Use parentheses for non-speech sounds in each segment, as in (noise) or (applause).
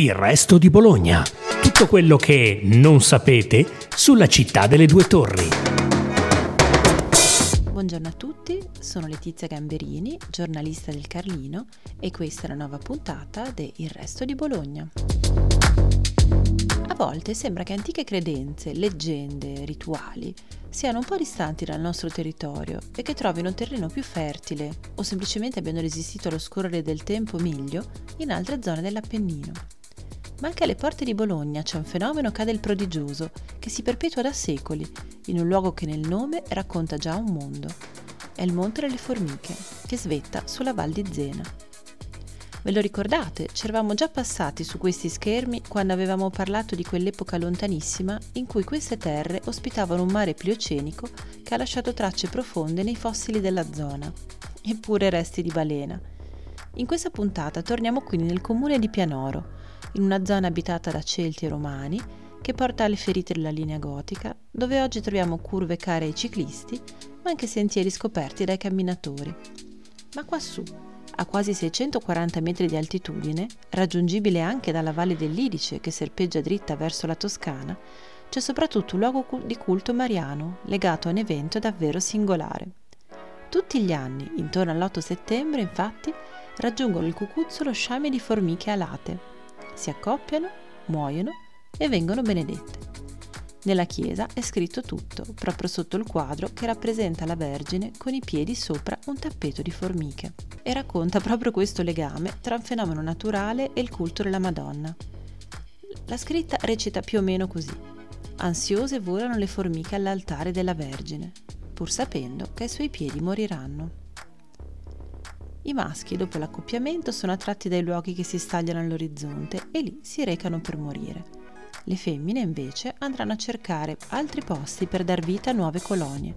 Il resto di Bologna. Tutto quello che non sapete sulla città delle due torri. Buongiorno a tutti, sono Letizia Gamberini, giornalista del Carlino e questa è la nuova puntata de Il resto di Bologna. A volte sembra che antiche credenze, leggende, rituali siano un po' distanti dal nostro territorio e che trovino un terreno più fertile o semplicemente abbiano resistito allo scorrere del tempo meglio in altre zone dell'Appennino. Ma anche alle porte di Bologna c'è un fenomeno cade il prodigioso che si perpetua da secoli in un luogo che nel nome racconta già un mondo. È il Monte delle Formiche, che svetta sulla Val di Zena. Ve lo ricordate? Ci eravamo già passati su questi schermi quando avevamo parlato di quell'epoca lontanissima in cui queste terre ospitavano un mare pliocenico che ha lasciato tracce profonde nei fossili della zona, eppure resti di balena. In questa puntata torniamo quindi nel comune di Pianoro, in una zona abitata da Celti e Romani, che porta alle ferite della linea gotica, dove oggi troviamo curve care ai ciclisti, ma anche sentieri scoperti dai camminatori. Ma quassù, a quasi 640 metri di altitudine, raggiungibile anche dalla valle dell'Idice che serpeggia dritta verso la Toscana, c'è soprattutto un luogo di culto mariano legato a un evento davvero singolare. Tutti gli anni, intorno all'8 settembre, infatti, raggiungono il cucuzzolo sciame di formiche alate. Si accoppiano, muoiono e vengono benedette. Nella chiesa è scritto tutto, proprio sotto il quadro che rappresenta la Vergine con i piedi sopra un tappeto di formiche e racconta proprio questo legame tra un fenomeno naturale e il culto della Madonna. La scritta recita più o meno così. Ansiose volano le formiche all'altare della Vergine, pur sapendo che ai suoi piedi moriranno. I maschi, dopo l'accoppiamento, sono attratti dai luoghi che si stagliano all'orizzonte e lì si recano per morire. Le femmine invece andranno a cercare altri posti per dar vita a nuove colonie.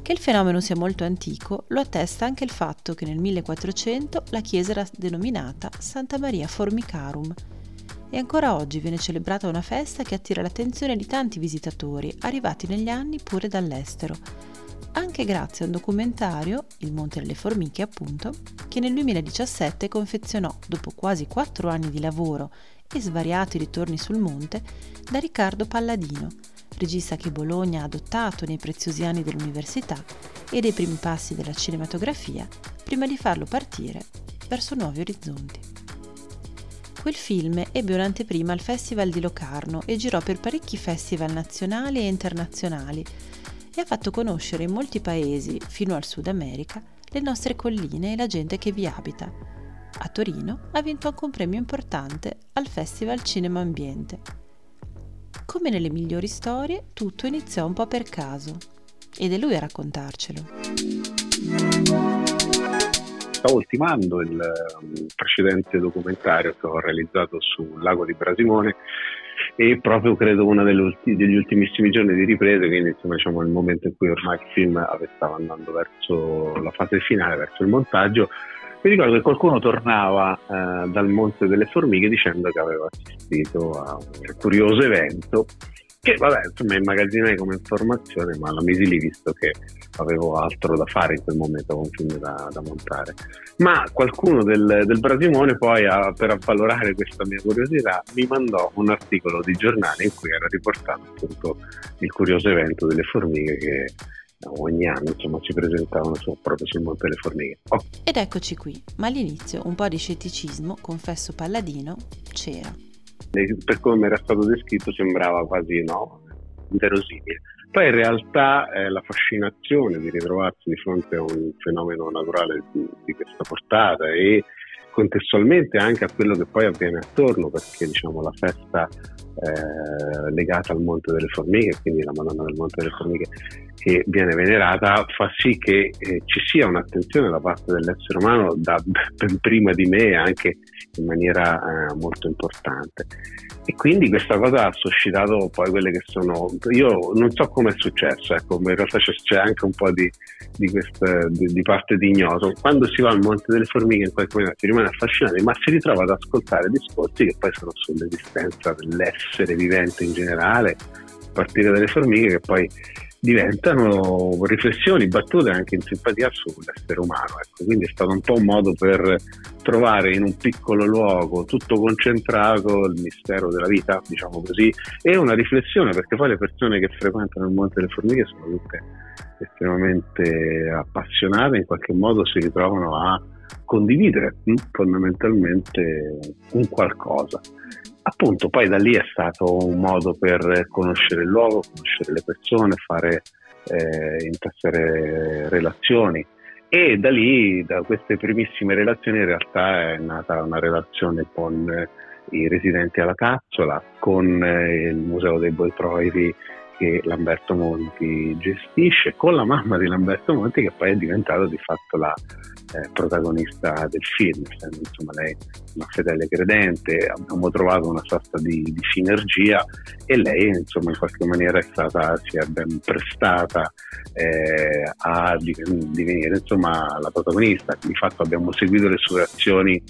Che il fenomeno sia molto antico lo attesta anche il fatto che nel 1400 la chiesa era denominata Santa Maria Formicarum e ancora oggi viene celebrata una festa che attira l'attenzione di tanti visitatori arrivati negli anni pure dall'estero, anche grazie a un documentario, Il Monte delle Formiche appunto, che nel 2017 confezionò, dopo quasi quattro anni di lavoro e svariati ritorni sul monte da Riccardo Palladino, regista che Bologna ha adottato nei preziosi anni dell'università e dei primi passi della cinematografia prima di farlo partire verso nuovi orizzonti. Quel film ebbe un'anteprima al Festival di Locarno e girò per parecchi festival nazionali e internazionali e ha fatto conoscere in molti paesi, fino al Sud America, le nostre colline e la gente che vi abita, a Torino ha vinto anche un premio importante al Festival Cinema Ambiente. Come nelle migliori storie, tutto iniziò un po' per caso ed è lui a raccontarcelo. Stavo ultimando il um, precedente documentario che ho realizzato sul lago di Brasimone e proprio credo uno degli ultimissimi giorni di riprese, quindi insomma diciamo il momento in cui ormai il film stava andando verso la fase finale, verso il montaggio, mi ricordo che qualcuno tornava eh, dal Monte delle Formiche dicendo che aveva assistito a un curioso evento che vabbè insomma immagazzinai come informazione ma la misi lì visto che avevo altro da fare in quel momento con un film da, da montare ma qualcuno del, del Brasimone poi a, per avvalorare questa mia curiosità mi mandò un articolo di giornale in cui era riportato appunto il curioso evento delle formiche che ogni anno insomma ci presentavano su, proprio sul Monte delle Formiche. Oh. Ed eccoci qui, ma all'inizio un po' di scetticismo, confesso palladino, c'era. Per come era stato descritto sembrava quasi no, inverosimile. Poi in realtà eh, la fascinazione di ritrovarsi di fronte a un fenomeno naturale di, di questa portata e contestualmente anche a quello che poi avviene attorno, perché diciamo, la festa eh, legata al Monte delle Formiche, quindi la Madonna del Monte delle Formiche che viene venerata, fa sì che eh, ci sia un'attenzione da parte dell'essere umano da ben prima di me anche in maniera eh, molto importante. E quindi questa cosa ha suscitato poi quelle che sono. Io non so come è successo, ecco, in realtà c'è, anche un po' di, di, questa, di, di, parte di ignoto. Quando si va al Monte delle Formiche in qualche maniera si rimane affascinati, ma si ritrova ad ascoltare discorsi che poi sono sull'esistenza dell'essere vivente in generale, a partire dalle formiche che poi diventano riflessioni, battute anche in simpatia sull'essere umano. Ecco. Quindi è stato un po' un modo per trovare in un piccolo luogo tutto concentrato il mistero della vita, diciamo così, e una riflessione, perché poi le persone che frequentano il Monte delle Formiche sono tutte estremamente appassionate, in qualche modo si ritrovano a condividere hm, fondamentalmente un qualcosa appunto poi da lì è stato un modo per conoscere il luogo, conoscere le persone, fare eh, intessere relazioni. E da lì, da queste primissime relazioni in realtà è nata una relazione con i residenti alla Cazzola, con eh, il Museo dei Boitroidi che Lamberto Monti gestisce, con la mamma di Lamberto Monti che poi è diventata di fatto la eh, protagonista del film, essendo insomma lei una fedele credente, abbiamo trovato una sorta di, di sinergia e lei insomma in qualche maniera è stata, si è ben prestata eh, a divenire insomma la protagonista, di fatto abbiamo seguito le sue azioni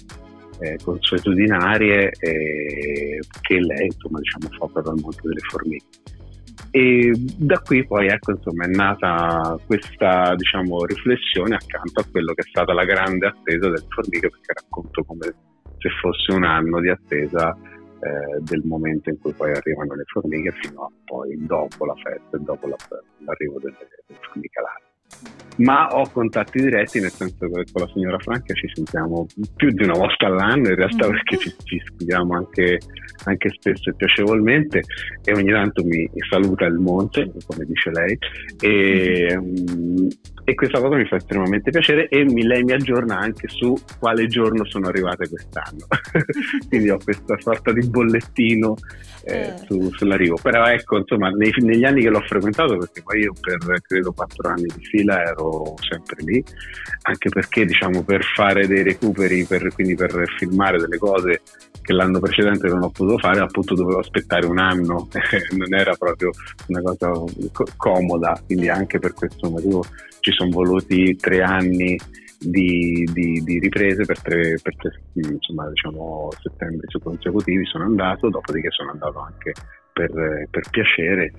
eh, consuetudinarie eh, che lei insomma diciamo fa proprio al Monte delle Formiche e da qui poi ecco, insomma, è nata questa diciamo, riflessione accanto a quello che è stata la grande attesa del formiche, perché racconto come se fosse un anno di attesa eh, del momento in cui poi arrivano le formiche fino a poi dopo la festa e dopo la, l'arrivo delle, delle formiche alate ma ho contatti diretti nel senso che con la signora Franca ci sentiamo più di una volta all'anno in realtà mm. perché ci, ci scriviamo anche, anche, spesso e piacevolmente e ogni tanto mi saluta il monte come dice lei e, um, e questa cosa mi fa estremamente piacere e mi, lei mi aggiorna anche su quale giorno sono arrivate quest'anno (laughs) quindi ho questa sorta di bollettino eh, eh. su, sull'arrivo però ecco insomma nei, negli anni che l'ho frequentato perché poi io per credo quattro anni di fila ero sempre lì, anche perché diciamo per fare dei recuperi, per, quindi per filmare delle cose che l'anno precedente non ho potuto fare, appunto dovevo aspettare un anno, (laughs) non era proprio una cosa co- comoda, quindi anche per questo motivo ci sono voluti tre anni di, di, di, riprese per tre, per tre insomma, diciamo, settembre consecutivi sono andato, dopodiché sono andato anche per, per piacere.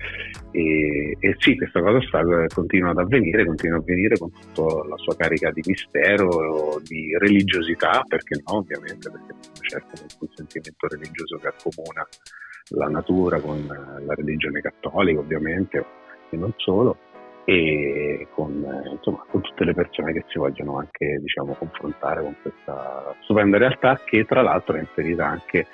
E, e, sì, questa cosa sta, continua ad avvenire, continua ad avvenire con tutta la sua carica di mistero, di religiosità, perché no ovviamente, perché certo un sentimento religioso che accomuna la natura con la religione cattolica ovviamente e non solo e con, insomma, con, tutte le persone che si vogliono anche diciamo, confrontare con questa stupenda realtà che tra l'altro è inserita anche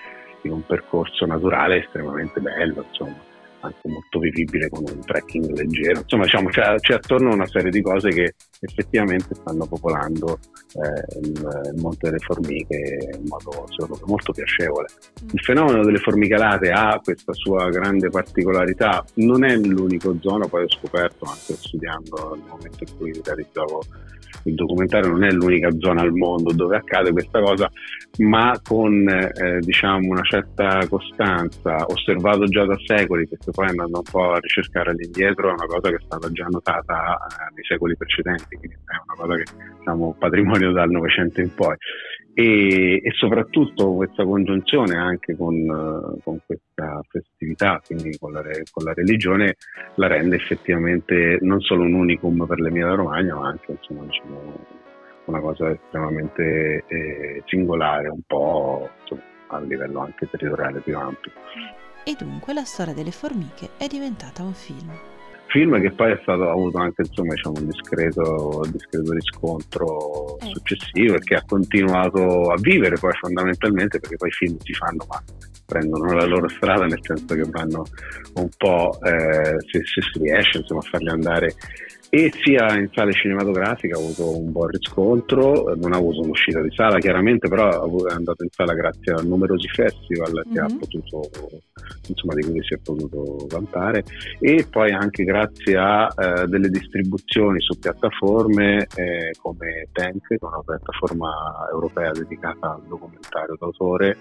in un percorso naturale estremamente bello, insomma, anche molto vivibile con un trekking leggero. Insomma, diciamo, c'è, c'è attorno una serie di cose che effettivamente stanno popolando eh, il, il, Monte delle Formiche in modo secondo me molto piacevole. Il fenomeno delle formicalate ha questa sua grande particolarità, non è l'unico zona, poi ho scoperto anche studiando nel momento in cui realizzavo il documentario non è l'unica zona al mondo dove accade questa cosa, ma con eh, diciamo una certa costanza, osservato già da secoli, perché poi andando un po' a ricercare all'indietro è una cosa che è stata già notata eh, nei secoli precedenti, quindi è una cosa che diciamo patrimonio dal Novecento in poi e, e, soprattutto questa congiunzione anche con, con questa festività, quindi con la, con la, religione, la rende effettivamente non solo un unicum per l'Emilia Romagna, ma anche insomma, diciamo, una cosa estremamente eh, singolare, un po' insomma, a livello anche territoriale più ampio. E dunque la storia delle formiche è diventata un film film che poi è stato, ha avuto anche insomma, diciamo, un discreto, discreto riscontro eh. successivo e che ha continuato a vivere poi fondamentalmente perché poi i film si fanno ma prendono la loro strada nel senso che vanno un po' eh, se, se, si riesce insomma, a farli andare e sia in sale cinematografica ha avuto un buon riscontro, non ha avuto un'uscita di sala chiaramente, però è andato in sala grazie a numerosi festival mm-hmm. che ha mhm. potuto, insomma, di cui si è potuto vantare e poi anche grazie a eh, delle distribuzioni su piattaforme eh, come Tank, che è una piattaforma europea dedicata al documentario d'autore,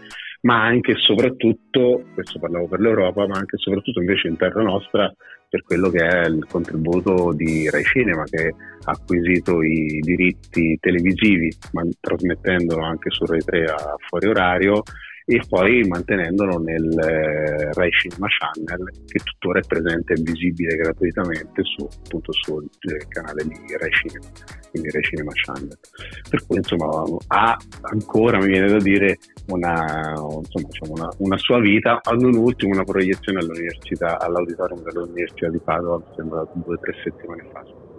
ma anche e soprattutto, questo parlavo per l'Europa, ma anche e soprattutto invece in terra nostra per quello che è il contributo di Rai Cinema che ha acquisito i diritti televisivi ma trasmettendolo anche su Rai 3 a fuori orario e poi mantenendolo nel eh, Rai Cinema Channel che tuttora è presente e visibile gratuitamente su, appunto, sul eh, canale di Rai Cinema, quindi Rai Cinema Channel. Per cui insomma ha ancora, mi viene da dire, una, insomma, diciamo una, una sua vita, ad un ultimo una proiezione all'università, all'auditorium dell'Università di Padova, mi sembra due o tre settimane fa.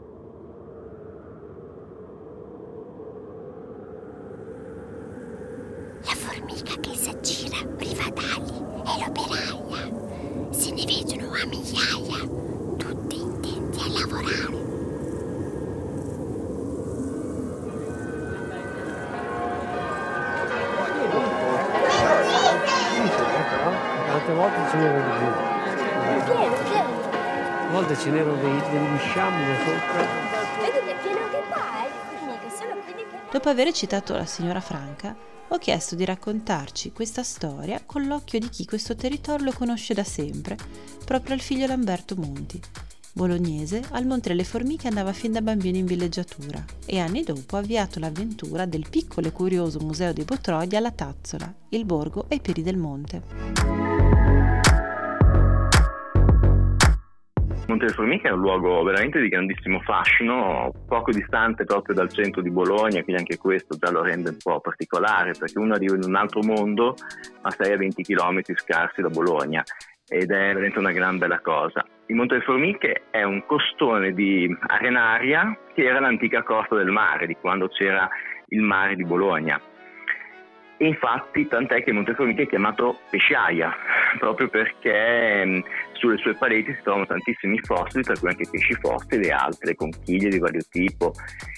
Volte ce n'erano dei, degli sciambi sopra. Vedi che pieno che fa, eh? Le formiche sono quelli che... Dopo aver citato la signora Franca, ho chiesto di raccontarci questa storia con l'occhio di chi questo territorio lo conosce da sempre, proprio al figlio Lamberto Monti. Bolognese, al Monte delle Formiche andava fin da bambino in villeggiatura e anni dopo ha avviato l'avventura del piccolo e curioso museo dei Botrogli alla Tazzola, il borgo ai piedi del monte. Monte delle Formiche è un luogo veramente di grandissimo fascino, poco distante proprio dal centro di Bologna, quindi anche questo già lo rende un po' particolare, perché uno arriva in un altro mondo, ma stai a 20 km scarsi da Bologna ed è veramente una gran bella cosa. Il Monte delle Formiche è un costone di arenaria che era l'antica costa del mare, di quando c'era il mare di Bologna. Infatti tant'è che Monteformiche è chiamato pesciaia, (laughs) proprio perché mh, sulle sue pareti si trovano tantissimi fossili, tra cui anche pesci fossili e altre conchiglie di vario tipo.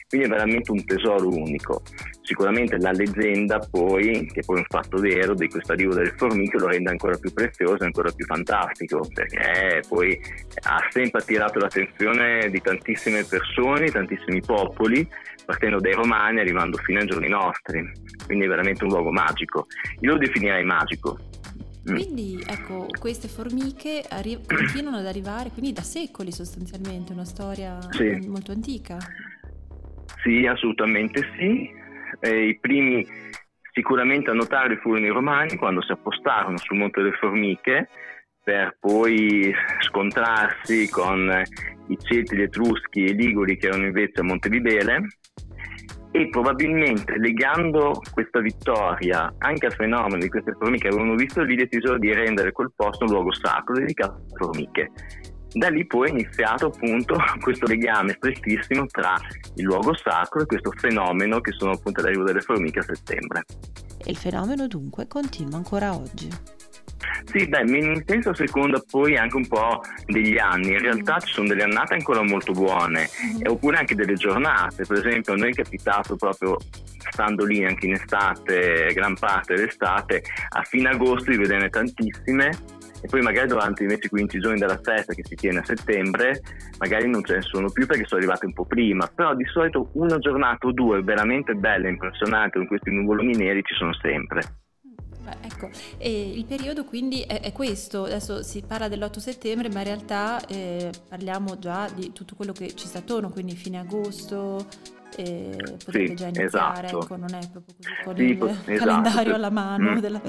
Quindi è veramente un tesoro unico. Sicuramente la leggenda poi, che è poi un fatto vero, di questo arrivo delle formiche lo rende ancora più prezioso, ancora più fantastico, perché poi ha sempre attirato l'attenzione di tantissime persone, tantissimi popoli, partendo dai romani arrivando fino ai giorni nostri. Quindi è veramente un luogo magico. Io lo definirei magico. Mm. Quindi ecco, queste formiche arri- (coughs) continuano ad arrivare, quindi da secoli sostanzialmente, una storia Sì. molto antica. Sì, assolutamente sì. Eh, I primi sicuramente a notare furono i romani quando si appostarono sul Monte delle Formiche per poi scontrarsi con eh, i Celti, gli Etruschi e i Liguri che erano invece a Monte Libele e probabilmente legando questa vittoria anche al fenomeno di queste formiche che avevano visto lì decisero di rendere quel posto un luogo sacro dedicato alle formiche. Da lì poi è iniziato appunto (laughs) questo legame strettissimo tra il luogo sacro e questo fenomeno che sono appunto l'arrivo delle formiche a settembre. E il fenomeno dunque continua ancora oggi. Sì, beh, mi penso a seconda poi anche un po' degli anni. In realtà ci sono delle annate ancora molto buone, e oppure anche delle giornate. Per esempio, a noi è capitato proprio stando lì anche in estate, gran parte dell'estate, a fine agosto di vederne tantissime. E poi magari durante invece i 15 giorni della festa che si tiene a settembre, magari non ce ne sono più perché sono arrivate un po' prima, però di solito una giornata o due veramente belle, impressionanti, con questi nuvoloni neri ci sono sempre. Ecco, e il periodo quindi è, è questo, adesso si parla dell'8 settembre, ma in realtà eh, parliamo già di tutto quello che ci sta attorno, quindi fine agosto, eh, potrebbe Sì, già iniziare, esatto. ecco, non è proprio così con Sì, il esatto. calendario alla mano. Mm. della-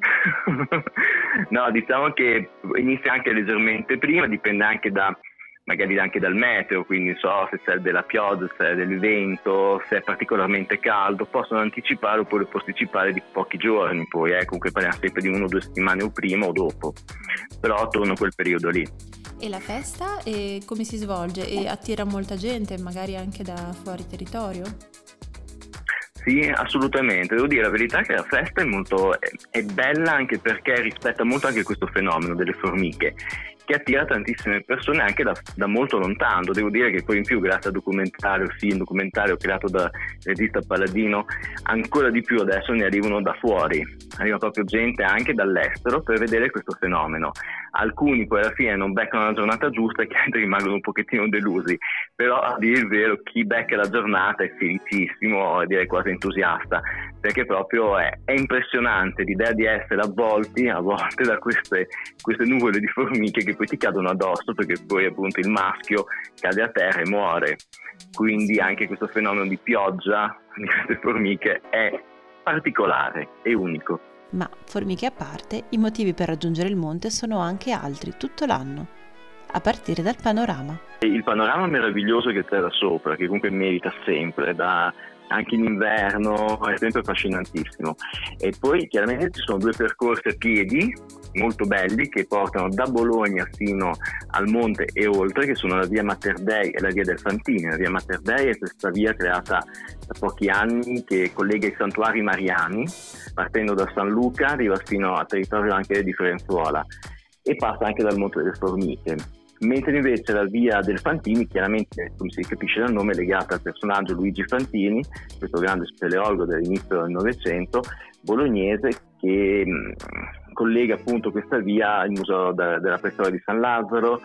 (laughs) no, diciamo che inizia anche leggermente prima, dipende anche da magari anche dal meteo, quindi so se c'è della pioggia, se c'è del vento, se è particolarmente caldo, possono anticipare oppure posticipare di pochi giorni, poi eh, comunque parliamo sempre di uno o due settimane o prima o dopo, però attorno a quel periodo lì. E la festa eh, come si svolge? E attira molta gente, magari anche da fuori territorio? Sì, assolutamente. Devo dire la verità che la festa è molto è, è bella anche perché rispetta molto anche questo fenomeno delle formiche che attira tantissime persone anche da, da molto lontano. Devo dire che poi in più grazie al documentario, film documentario creato da regista Palladino, ancora di più adesso ne arrivano da fuori. Arriva proprio gente anche dall'estero per vedere questo fenomeno. Alcuni poi alla fine non beccano la giornata giusta e che altri rimangono un pochettino delusi, però a dire il vero chi becca la giornata è felicissimo, direi quasi entusiasta, perché proprio è, è impressionante l'idea di essere avvolti a volte da queste, queste nuvole di formiche che poi ti cadono addosso perché poi appunto il maschio cade a terra e muore. Quindi anche questo fenomeno di pioggia (laughs) di queste formiche è particolare e unico. Ma, formiche a parte, i motivi per raggiungere il monte sono anche altri tutto l'anno, a partire dal panorama. Il panorama meraviglioso che c'è da sopra, che comunque merita sempre, da, anche in inverno, è sempre affascinantissimo. E poi chiaramente ci sono due percorsi a piedi molto belli che portano da Bologna fino al monte e oltre, che sono la via Mater Dei e la via del Fantini. La via Mater Dei è questa via creata da pochi anni che collega i santuari mariani, partendo da San Luca, arriva fino al territorio anche di Firenzuola e passa anche dal Monte delle Formiche mentre invece la via del Fantini, chiaramente come si capisce dal nome, è legata al personaggio Luigi Fantini, questo grande speleologo dell'inizio del Novecento, bolognese, che collega appunto questa via al Museo de- della Prestoria di San Lazzaro,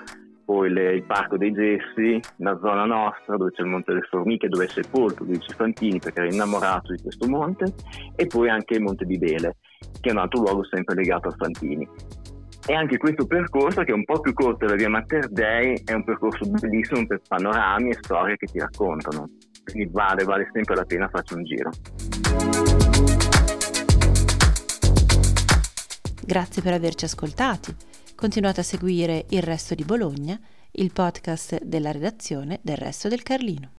poi le, il Parco dei Gessi, la zona nostra dove c'è il Monte delle Formiche dove è sepolto Luigi Fantini perché era innamorato di questo monte e poi anche il Monte di Bele che è un altro luogo sempre legato a Fantini. E anche questo percorso, che è un po' più corto della via Mater Dei, è un percorso bellissimo per panorami e storie che ti raccontano. Quindi vale, vale sempre la pena farci un giro. Grazie per averci ascoltati. Continuate a seguire Il Resto di Bologna, il podcast della redazione del Resto del Carlino.